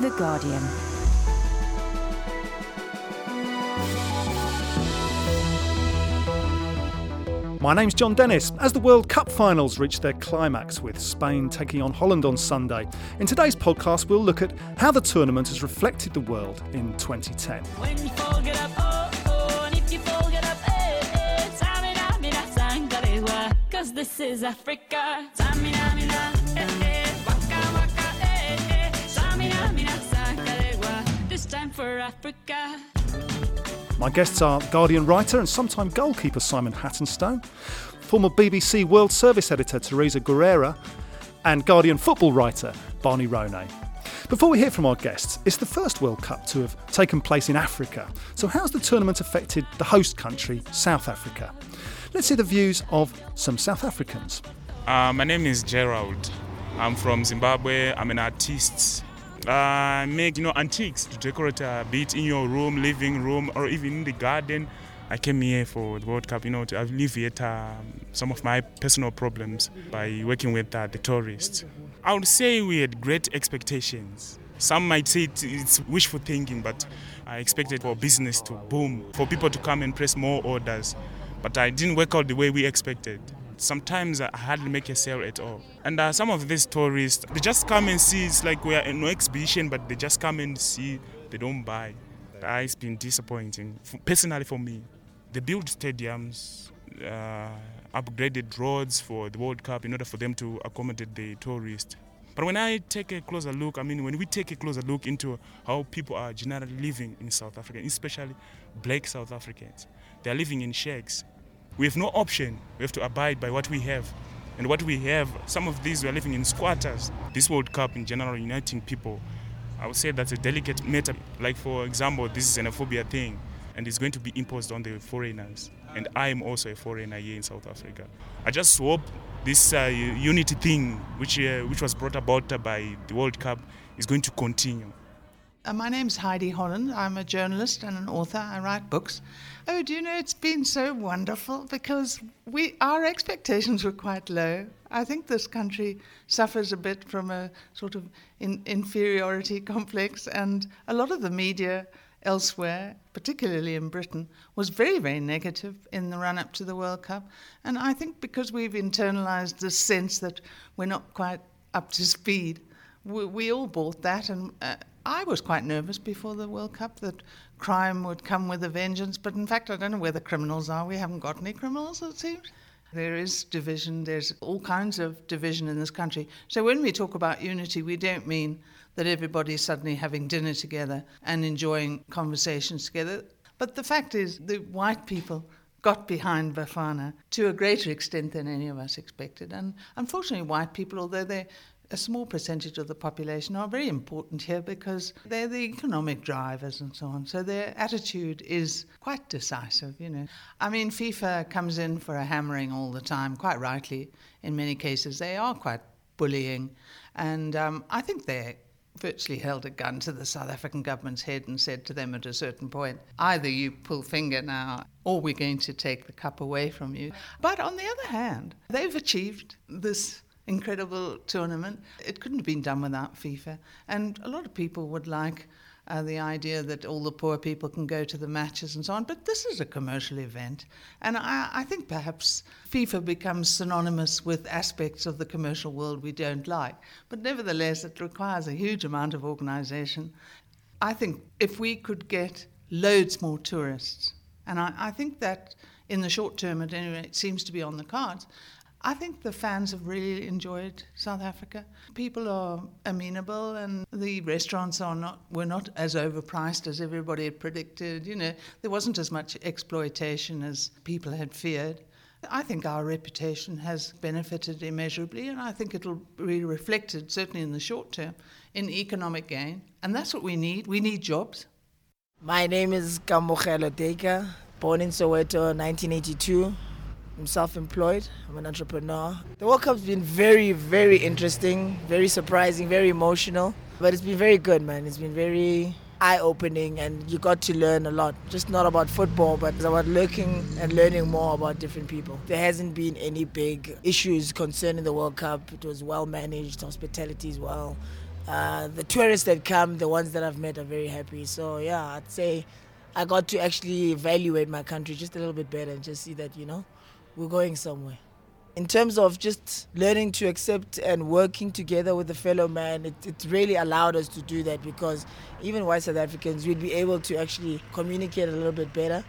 The Guardian. My name's Jon Dennis. As the World Cup finals reach their climax with Spain taking on Holland on Sunday, in today's podcast we'll look at how the tournament has reflected the world in 2010. Cause this is Africa. For Africa. My guests are Guardian writer and sometime goalkeeper Simon Hattenstone, former BBC World Service editor Teresa Guerreiro, and Guardian football writer Barney Ronay. Before we hear from our guests, it's the first World Cup to have taken place in Africa. So, how's the tournament affected the host country, South Africa? Let's hear the views of some South Africans. Uh, my name is Gerald. I'm from Zimbabwe. I'm an artist uh, make you know antiques to decorate a bit in your room, living room, or even in the garden. I came here for the World Cup, you know, to alleviate uh, some of my personal problems by working with uh, the tourists. I would say we had great expectations. Some might say it's wishful thinking, but I expected for business to boom, for people to come and place more orders. But I didn't work out the way we expected sometimes I hardly make a sale at all. And uh, some of these tourists, they just come and see. It's like we're in no exhibition, but they just come and see. They don't buy. Uh, it's been disappointing, personally for me. They build stadiums, uh, upgraded roads for the World Cup in order for them to accommodate the tourists. But when I take a closer look, I mean, when we take a closer look into how people are generally living in South Africa, especially black South Africans, they are living in shacks we have no option. We have to abide by what we have. And what we have, some of these we are living in squatters. This World Cup in general uniting people. I would say that's a delicate matter. Like for example, this is xenophobia thing, and it's going to be imposed on the foreigners. And I am also a foreigner here in South Africa. I just hope this uh, unity thing, which uh, which was brought about by the World Cup, is going to continue. Uh, my name's Heidi Holland. I'm a journalist and an author. I write books. Oh, do you know it's been so wonderful because we our expectations were quite low. I think this country suffers a bit from a sort of in, inferiority complex, and a lot of the media elsewhere, particularly in Britain, was very, very negative in the run up to the World Cup. And I think because we've internalized this sense that we're not quite up to speed, we, we all bought that, and uh, I was quite nervous before the World Cup that crime would come with a vengeance, but in fact, I don't know where the criminals are. We haven't got any criminals, it seems. There is division, there's all kinds of division in this country. So when we talk about unity, we don't mean that everybody's suddenly having dinner together and enjoying conversations together. But the fact is, the white people got behind Bafana to a greater extent than any of us expected. And unfortunately, white people, although they're a small percentage of the population are very important here because they're the economic drivers and so on. So their attitude is quite decisive, you know. I mean, FIFA comes in for a hammering all the time, quite rightly. In many cases, they are quite bullying. And um, I think they virtually held a gun to the South African government's head and said to them at a certain point, either you pull finger now or we're going to take the cup away from you. But on the other hand, they've achieved this incredible tournament. It couldn't have been done without FIFA. And a lot of people would like uh, the idea that all the poor people can go to the matches and so on. But this is a commercial event. And I, I think perhaps FIFA becomes synonymous with aspects of the commercial world we don't like. But nevertheless, it requires a huge amount of organization. I think if we could get loads more tourists, and I, I think that in the short term at any rate it seems to be on the cards. I think the fans have really enjoyed South Africa. People are amenable, and the restaurants are not were not as overpriced as everybody had predicted. You know, there wasn't as much exploitation as people had feared. I think our reputation has benefited immeasurably, and I think it'll be reflected, certainly in the short term, in economic gain. And that's what we need. We need jobs. My name is Kamogelo Deka, born in Soweto, 1982. I'm self employed, I'm an entrepreneur. The World Cup's been very, very interesting, very surprising, very emotional. But it's been very good, man. It's been very eye opening and you got to learn a lot. Just not about football, but about looking and learning more about different people. There hasn't been any big issues concerning the World Cup. It was well managed, hospitality as well. Uh, the tourists that come, the ones that I've met, are very happy. So yeah, I'd say I got to actually evaluate my country just a little bit better and just see that you know we're going somewhere. In terms of just learning to accept and working together with a fellow man, it, it really allowed us to do that because even white South Africans, we'd be able to actually communicate a little bit better.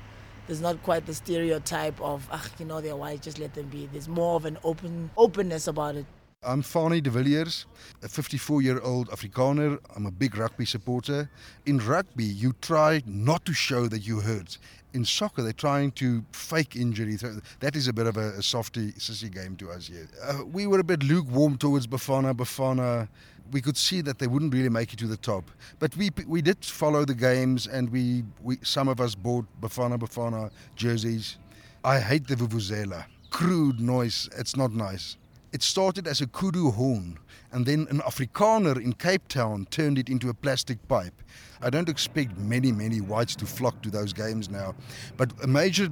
There's not quite the stereotype of, ah, you know, they're white, just let them be. There's more of an open openness about it. I'm Fani de Villiers, a 54 year old Afrikaner. I'm a big rugby supporter. In rugby, you try not to show that you hurt. In soccer, they're trying to fake injury. That is a bit of a, a softy, sissy game to us here. Uh, we were a bit lukewarm towards Bafana. Bafana, we could see that they wouldn't really make it to the top. But we we did follow the games, and we, we some of us bought Bafana Bafana jerseys. I hate the vuvuzela. Crude noise. It's not nice. It started as a kudu horn, and then an Afrikaner in Cape Town turned it into a plastic pipe. I don't expect many, many whites to flock to those games now, but a major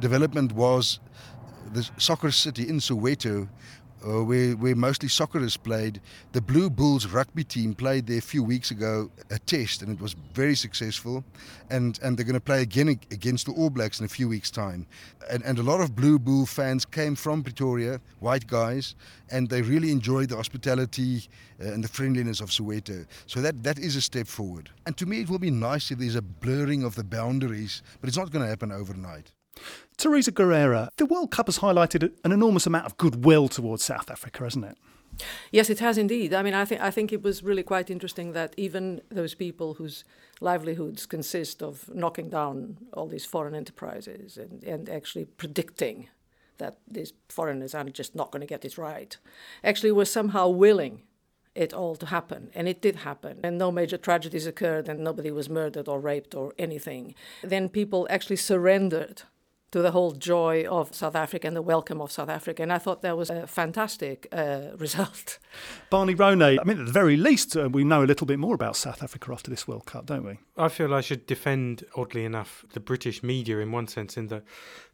development was the soccer city in Soweto, uh, where, where mostly soccer is played. The Blue Bulls rugby team played there a few weeks ago a test, and it was very successful. And and they're going to play again against the All Blacks in a few weeks' time. And and a lot of Blue Bull fans came from Pretoria, white guys, and they really enjoyed the hospitality uh, and the friendliness of Soweto. So that that is a step forward. And to me, it will be nice if there's a blurring of the boundaries, but it's not going to happen overnight. Teresa Guerreiro, the World Cup has highlighted an enormous amount of goodwill towards South Africa, hasn't it? Yes, it has indeed. I mean, I think I think it was really quite interesting that even those people whose livelihoods consist of knocking down all these foreign enterprises and, and actually predicting that these foreigners are just not going to get it right, actually were somehow willing it all to happen. And it did happen. And no major tragedies occurred and nobody was murdered or raped or anything. Then people actually surrendered to the whole joy of South Africa and the welcome of South Africa. And I thought that was a fantastic uh, result. Barney Ronay, I mean, at the very least, uh, we know a little bit more about South Africa after this World Cup, don't we? I feel I should defend, oddly enough, the British media in one sense, in that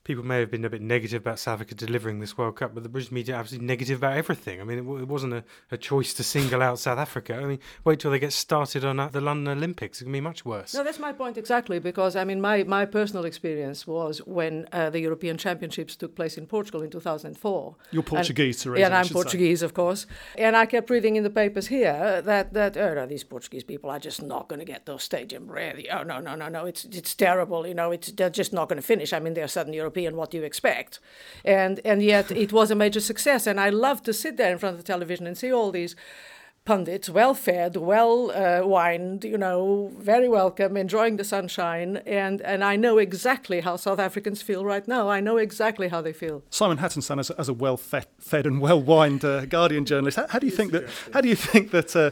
people may have been a bit negative about South Africa delivering this World Cup, but the British media are absolutely negative about everything. I mean, it, w- it wasn't a, a, choice to single out South Africa. I mean, wait till they get started on uh, the London Olympics. It can be much worse. No, that's my point exactly, because I mean, my, my personal experience was when uh, the European Championships took place in Portugal in 2004. You're Portuguese, and, Teresa. Yeah, and I'm Portuguese, say. of course. And I kept reading in the papers here that, that oh, no, these Portuguese people are just not going to get those stadium ready. Oh, no, no, no, no, it's, it's terrible. You know, it's, they're just not going to finish. I mean, they're Southern European. What do you expect? And, and yet it was a major success. And I loved to sit there in front of the television and see all these pundits, well fed, well uh, wined, you know, very welcome, enjoying the sunshine. And, and I know exactly how South Africans feel right now. I know exactly how they feel. Simon Hattenstone, as a, as a well fed, fed and well wined uh, Guardian journalist, how, how, do you think that? How do you think that? Uh,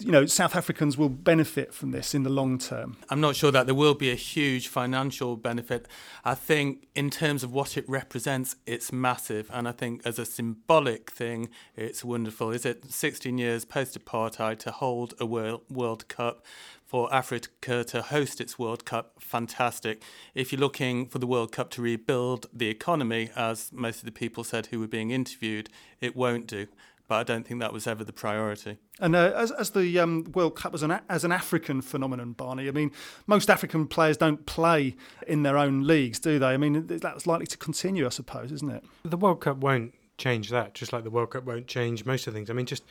you know, South Africans will benefit from this in the long term? I'm not sure that there will be a huge financial benefit. I think, in terms of what it represents, it's massive. And I think, as a symbolic thing, it's wonderful. Is it 16 years post apartheid to hold a World, Cup? For Africa to host its World Cup, fantastic. If you're looking for the World Cup to rebuild the economy, as most of the people said who were being interviewed, it won't do but I don't think that was ever the priority. And uh, as, as the um, World Cup was an as an African phenomenon, Barney. I mean, most African players don't play in their own leagues, do they? I mean, that's likely to continue, I suppose, isn't it? The World Cup won't change that, just like the World Cup won't change most of the things. I mean, just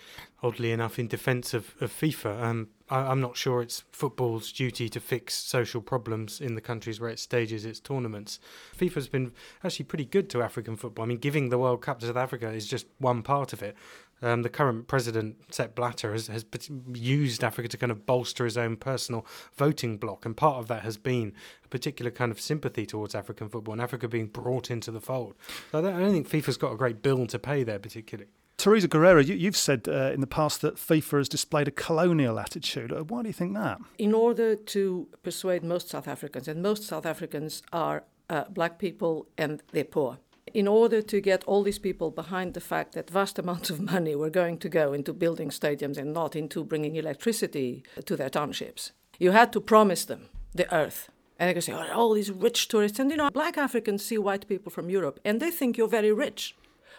oddly enough, in defence of, of FIFA, um, I, am not sure it's football's duty to fix social problems in the countries where it stages its tournaments. FIFA's been actually pretty good to African football. I mean, giving the World Cup to South Africa is just one part of it. Um, the current president, Sepp Blatter, has, has used Africa to kind of bolster his own personal voting bloc, and part of that has been a particular kind of sympathy towards African football and Africa being brought into the fold. So I don't, I don't think FIFA's got a great bill to pay there, particularly. Teresa Guerreiro, you, have said uh, in the past that FIFA has displayed a colonial attitude. Uh, why do you think that? In order to persuade most South Africans, and most South Africans are uh, black people and they're poor. In order to get all these people behind the fact that vast amounts of money were going to go into building stadiums and not into bringing electricity to their townships, you had to promise them the earth. And they could say, oh, all these rich tourists. And you know, black Africans see white people from Europe and they think you're very rich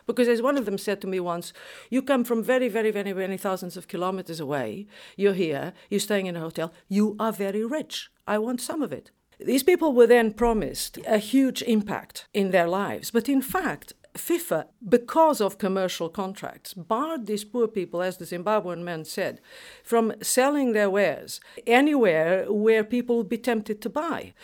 Because as one of them said to me once, you come from very, very, very, many thousands of kilometers away. You're here, you're staying in a hotel, you are very rich. I want some of it. These people were then promised a huge impact in their lives, but in fact, FIFA, because of commercial contracts, barred these poor people, as the Zimbabwean man said, from selling their wares anywhere where people would be tempted to buy.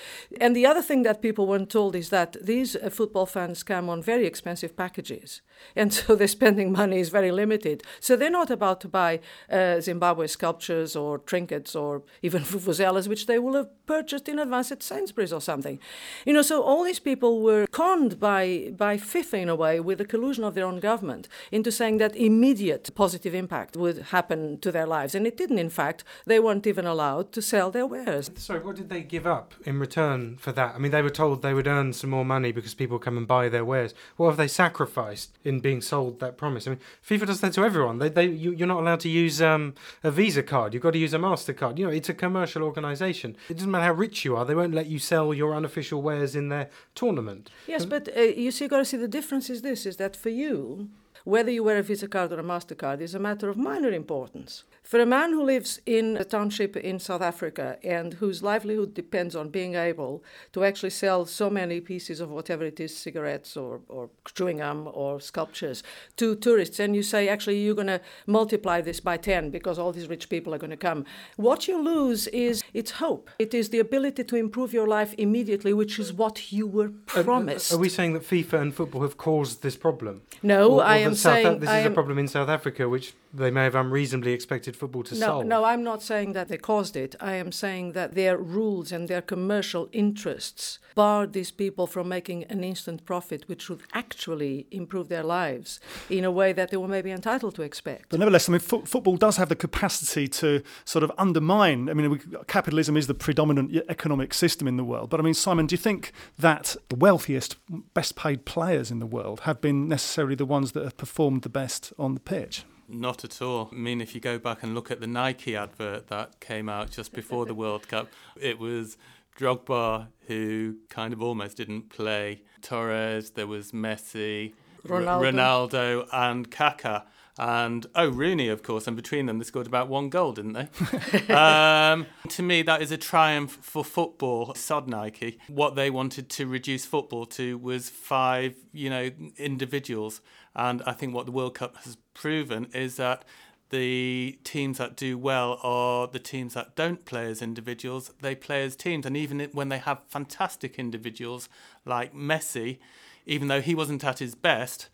And the other thing that people weren't told is that these uh, football fans come on very expensive packages. And so their spending money is very limited. So they're not about to buy uh, Zimbabwe sculptures or trinkets or even vuvuzelas, which they will have purchased in advance at Sainsbury's or something. You know, so all these people were conned by, by FIFA in a way with the collusion of their own government into saying that immediate positive impact would happen to their lives. And it didn't, in fact. They weren't even allowed to sell their wares. Sorry, what did they give up in return for that? I mean, they were told they would earn some more money because people come and buy their wares. What have they sacrificed in being sold that promise? I mean, FIFA does that to everyone. They, they, you, are not allowed to use um, a Visa card. You've got to use a MasterCard. You know, it's a commercial organisation. It doesn't matter how rich you are, they won't let you sell your unofficial wares in their tournament. Yes, but uh, you see, you've got to see the difference is this, is that for you, whether you wear a Visa card or a MasterCard is a matter of minor importance. For a man who lives in a township in South Africa and whose livelihood depends on being able to actually sell so many pieces of whatever it is, cigarettes or, or chewing gum or sculptures, to tourists, and you say, actually, you're going to multiply this by 10 because all these rich people are going to come, what you lose is its hope. It is the ability to improve your life immediately, which is what you were promised. Are, are we saying that FIFA and football have caused this problem? No, or, or I am South saying. this is a problem in South Africa, which they may have unreasonably expected football to no, solve. No, I'm not saying that they caused it. I am saying that their rules and their commercial interests barred these people from making an instant profit, which would actually improve their lives in a way that they were maybe entitled to expect. But nevertheless, I mean, fo- football does have the capacity to sort of undermine. I mean, we, capitalism is the predominant economic system in the world. But I mean, Simon, do you think that the wealthiest, best paid players in the world have been necessarily the ones that have performed the best on the pitch? Not at all. I mean, if you go back and look at the Nike advert that came out just before the World Cup, it was Drogba who kind of almost didn't play. Torres, there was Messi, Ronaldo, R- Ronaldo and Kaká. And oh, Rooney, of course, and between them, they scored about one goal, didn't they? um, to me, that is a triumph for football. Sod Nike. What they wanted to reduce football to was five, you know, individuals. And I think what the World Cup has proven is that the teams that do well are the teams that don't play as individuals, they play as teams. And even when they have fantastic individuals like Messi, even though he wasn't at his best,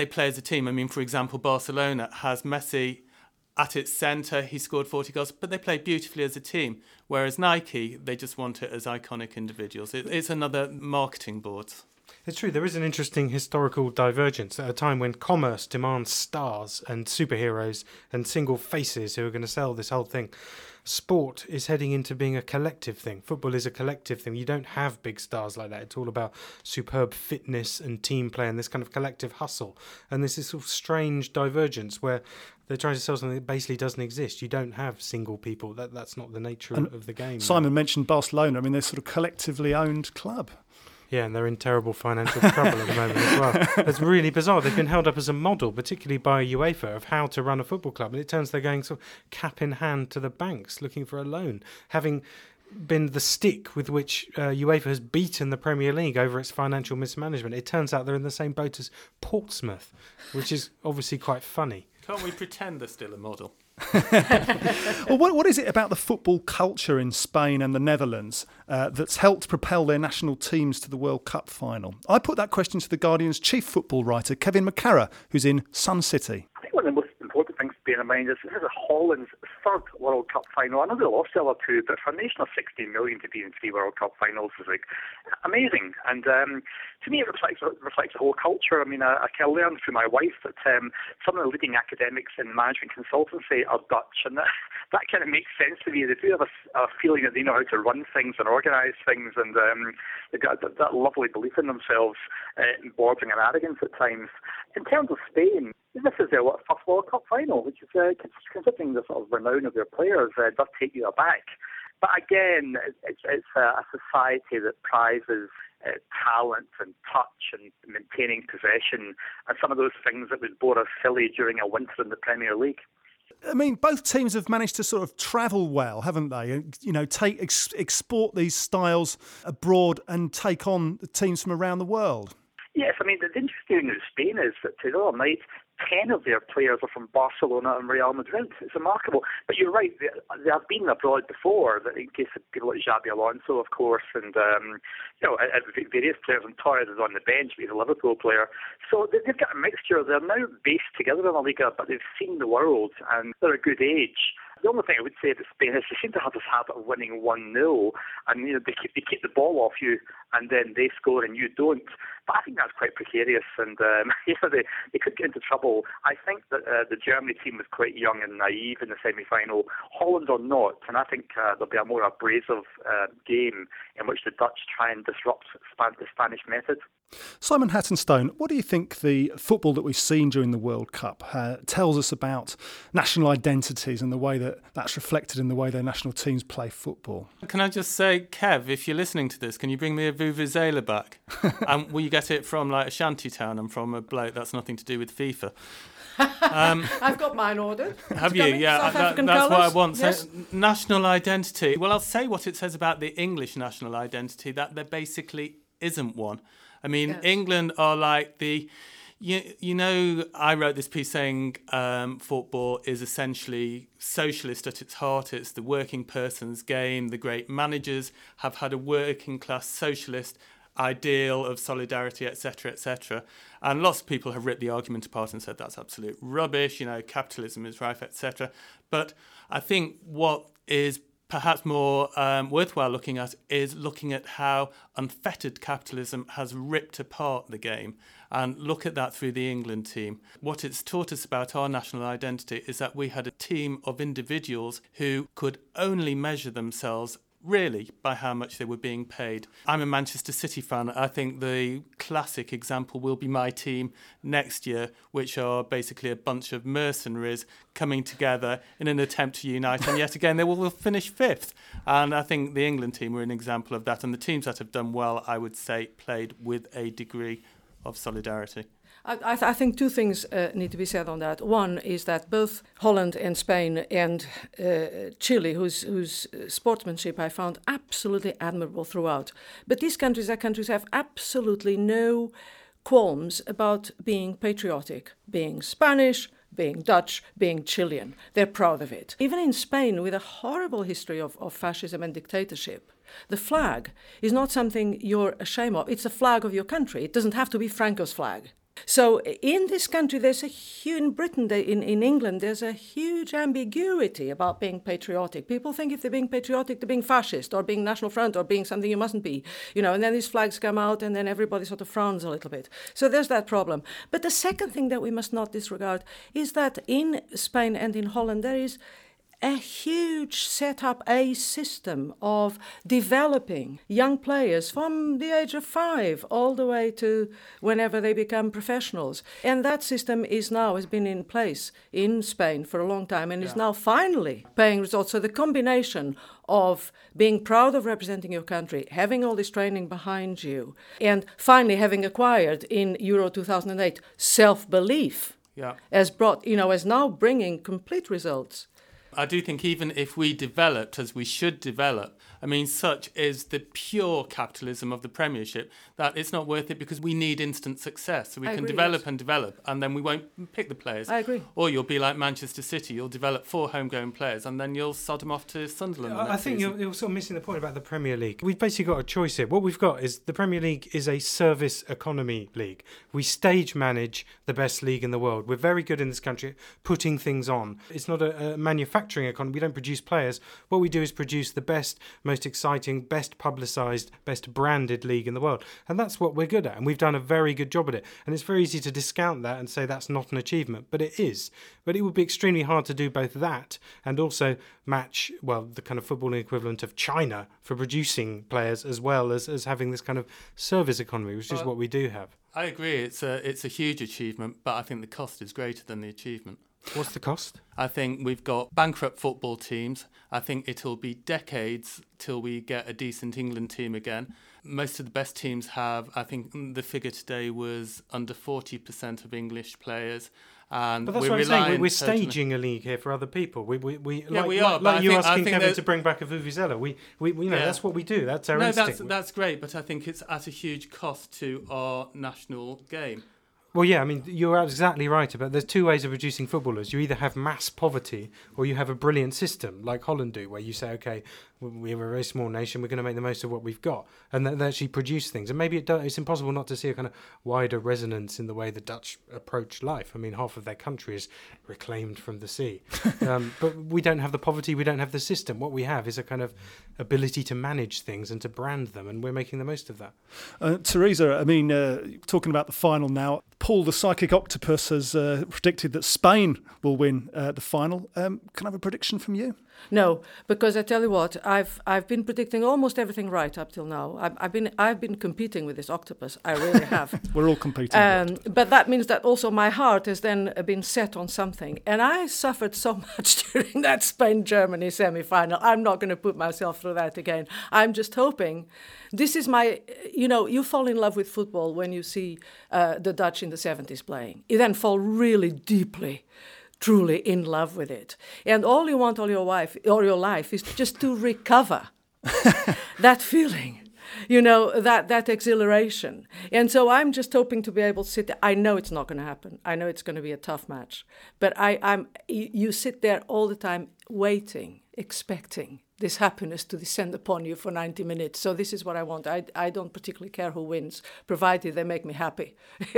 they play as a team. I mean, for example, Barcelona has Messi at its centre, he scored 40 goals, but they play beautifully as a team. Whereas Nike, they just want it as iconic individuals. It, it's another marketing board. It's true, there is an interesting historical divergence at a time when commerce demands stars and superheroes and single faces who are going to sell this whole thing. Sport is heading into being a collective thing. Football is a collective thing. You don't have big stars like that. It's all about superb fitness and team play and this kind of collective hustle. And there's this sort of strange divergence where they're trying to sell something that basically doesn't exist. You don't have single people. That that's not the nature and of the game. Simon mentioned Barcelona. I mean, they're sort of collectively owned club. Yeah, and they're in terrible financial trouble at the moment as well. It's really bizarre. They've been held up as a model, particularly by UEFA, of how to run a football club. And it turns they're going sort of cap in hand to the banks looking for a loan, having been the stick with which uh, UEFA has beaten the Premier League over its financial mismanagement. It turns out they're in the same boat as Portsmouth, which is obviously quite funny. Can't we pretend they're still a model? well, what, what is it about the football culture in Spain and the Netherlands uh, that's helped propel their national teams to the World Cup final? I put that question to the Guardian's chief football writer, Kevin McCarra, who's in Sun City. I think one of the most in mind is this is Holland's third World Cup final. I know they lost the other two, but for a nation of 16 million to be in three World Cup finals is like amazing. And um, to me, it reflects reflects the whole culture. I mean, I, I learned through my wife that um, some of the leading academics in management consultancy are Dutch, and that, that kind of makes sense to me. They do have a, a feeling that they know how to run things and organise things, and um, they've got that, that lovely belief in themselves, uh, bordering on arrogance at times. In terms of Spain, this is their first World Cup final, which is uh, considering the sort of renown of their players, uh, does take you aback. But again, it's, it's a society that prizes uh, talent and touch and maintaining possession and some of those things that would bore us silly during a winter in the Premier League. I mean, both teams have managed to sort of travel well, haven't they? You know, take ex- export these styles abroad and take on teams from around the world. Yes, I mean, the interesting thing with Spain is that the night, 10 of their players are from Barcelona and Real Madrid. It's remarkable. But you're right, they, they have been abroad before, in case of people like Xabi Alonso, of course, and, um, you know, various players. And Torres is on the bench, but he's a Liverpool player. So they've got a mixture. They're now based together in the Liga, but they've seen the world, and they're a good age. The only thing I would say about Spain is they seem to have this habit of winning 1 0, and you know, they, keep, they keep the ball off you, and then they score and you don't. But I think that's quite precarious, and um, you know, they, they could get into trouble. I think that uh, the Germany team was quite young and naive in the semi final. Holland are not, and I think uh, there'll be a more abrasive uh, game in which the Dutch try and disrupt the Spanish method. Simon Hattenstone, what do you think the football that we've seen during the World Cup uh, tells us about national identities and the way that that's reflected in the way their national teams play football? Can I just say, Kev, if you're listening to this, can you bring me a Vuvuzela back? and will you get it from like a shanty town and from a bloke that's nothing to do with FIFA? Um, I've got mine ordered. Have you? Yeah, that, that's what I want. Yes. So, national identity. Well, I'll say what it says about the English national identity that there basically isn't one. I mean, yes. England are like the. You, you know, I wrote this piece saying um, football is essentially socialist at its heart. It's the working person's game. The great managers have had a working class socialist ideal of solidarity, etc., etc. And lots of people have ripped the argument apart and said that's absolute rubbish. You know, capitalism is rife, etc. But I think what is perhaps more um, worthwhile looking at is looking at how unfettered capitalism has ripped apart the game and look at that through the England team. What it's taught us about our national identity is that we had a team of individuals who could only measure themselves really by how much they were being paid. I'm a Manchester City fan. I think the classic example will be my team next year, which are basically a bunch of mercenaries coming together in an attempt to unite. And yet again, they will, will finish fifth. And I think the England team were an example of that. And the teams that have done well, I would say, played with a degree of solidarity. I, th- I, think two things uh, need to be said on that. One is that both Holland and Spain and uh, Chile, whose, whose sportsmanship I found absolutely admirable throughout, but these countries are countries have absolutely no qualms about being patriotic, being Spanish, being Dutch, being Chilean. They're proud of it. Even in Spain, with a horrible history of, of fascism and dictatorship, the flag is not something you're ashamed of. It's the flag of your country. It doesn't have to be Franco's flag. So in this country, there's a huge, in Britain, in, in England, there's a huge ambiguity about being patriotic. People think if they're being patriotic, they're being fascist or being National Front or being something you mustn't be, you know, and then these flags come out and then everybody sort of frowns a little bit. So there's that problem. But the second thing that we must not disregard is that in Spain and in Holland, there is a huge setup, a system of developing young players from the age of five all the way to whenever they become professionals. And that system is now has been in place in Spain for a long time and yeah. is now finally paying results. So the combination of being proud of representing your country, having all this training behind you, and finally having acquired in Euro 2008 self belief. Yeah. Has brought, you know, is now bringing complete results. I do think even if we developed as we should develop, I mean, such is the pure capitalism of the Premiership that it's not worth it because we need instant success. So we I can agree, develop yes. and develop, and then we won't pick the players. I agree. Or you'll be like Manchester City. You'll develop four homegrown players, and then you'll sod them off to Sunderland. I think you're, you're, sort of missing the point about the Premier League. We've basically got a choice here. What we've got is the Premier League is a service economy league. We stage manage the best league in the world. We're very good in this country at putting things on. It's not a, a manufacturing economy. We don't produce players. What we do is produce the best, most exciting, best publicised, best branded league in the world. And that's what we're good at. And we've done a very good job at it. And it's very easy to discount that and say that's not an achievement, but it is. But it would be extremely hard to do both that and also match, well, the kind of footballing equivalent of China for producing players as well as, as having this kind of service economy, which is what we do have. I agree. It's a, it's a huge achievement, but I think the cost is greater than the achievement. What's the cost? I think we've got bankrupt football teams. I think it'll be decades till we get a decent England team again. Most of the best teams have, I think the figure today was under 40% of English players. And but that's we're what I'm saying. We're, staging a league here for other people. We, we, we, yeah, like, we are. but like you think- asking Kevin that- to bring back a Vuvuzela. We, we, we, you know, Yeah. that's what we do. That's our no, instinct. that's that's great, but I think it's at a huge cost to our national game. Well, yeah, I mean, you're exactly right about. There's two ways of reducing footballers. You either have mass poverty, or you have a brilliant system like Holland do, where you say, okay, we're a very small nation, we're going to make the most of what we've got, and they actually produce things. And maybe it it's impossible not to see a kind of wider resonance in the way the Dutch approach life. I mean, half of their country is reclaimed from the sea, um, but we don't have the poverty, we don't have the system. What we have is a kind of ability to manage things and to brand them, and we're making the most of that. Uh, Teresa, I mean, uh, talking about the final now, Paul the Psychic Octopus has uh, predicted that Spain will win uh, the final. Um, can I have a prediction from you? No, because I tell you what, I've I've been predicting almost everything right up till now. I've, I've been I've been competing with this octopus. I really have. We're all competing. Um, but that means that also my heart has then been set on something. And I suffered so much during that Spain Germany semi final. I'm not going to put myself through that again. I'm just hoping. This is my, you know, you fall in love with football when you see uh, the Dutch in the 70s playing. You then fall really deeply. Truly in love with it, and all you want all your wife or your life is just to recover that feeling you know that that exhilaration. And so i'm just hoping to be able to sit there. I know it's not going to happen. I know it's going to be a tough match. But i i'm you, you sit there all the time waiting expecting this happiness to descend upon you for 90 minutes. So this is what i want. I, I don't particularly care who wins provided they make me happy.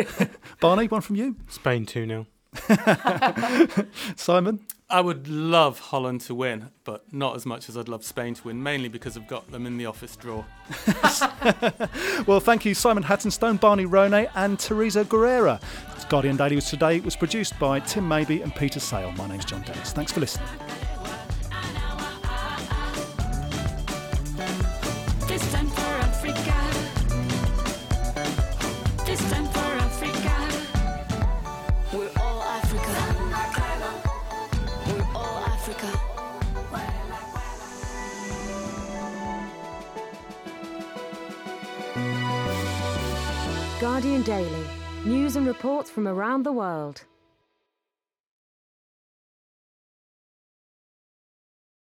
Barney, one from you. Spain 2 0. Simon? I would love Holland to win, but not as much as I'd love Spain to win, mainly because I've got them in the office drawer. Well, thank you, Simon Hattenstone, Barney Ronay, and Teresa Guerreiro. Guardian Daily was today was produced by Tim Maby and Peter Sale. My name's Jon Dennis. Thanks for listening. Reports from around the world.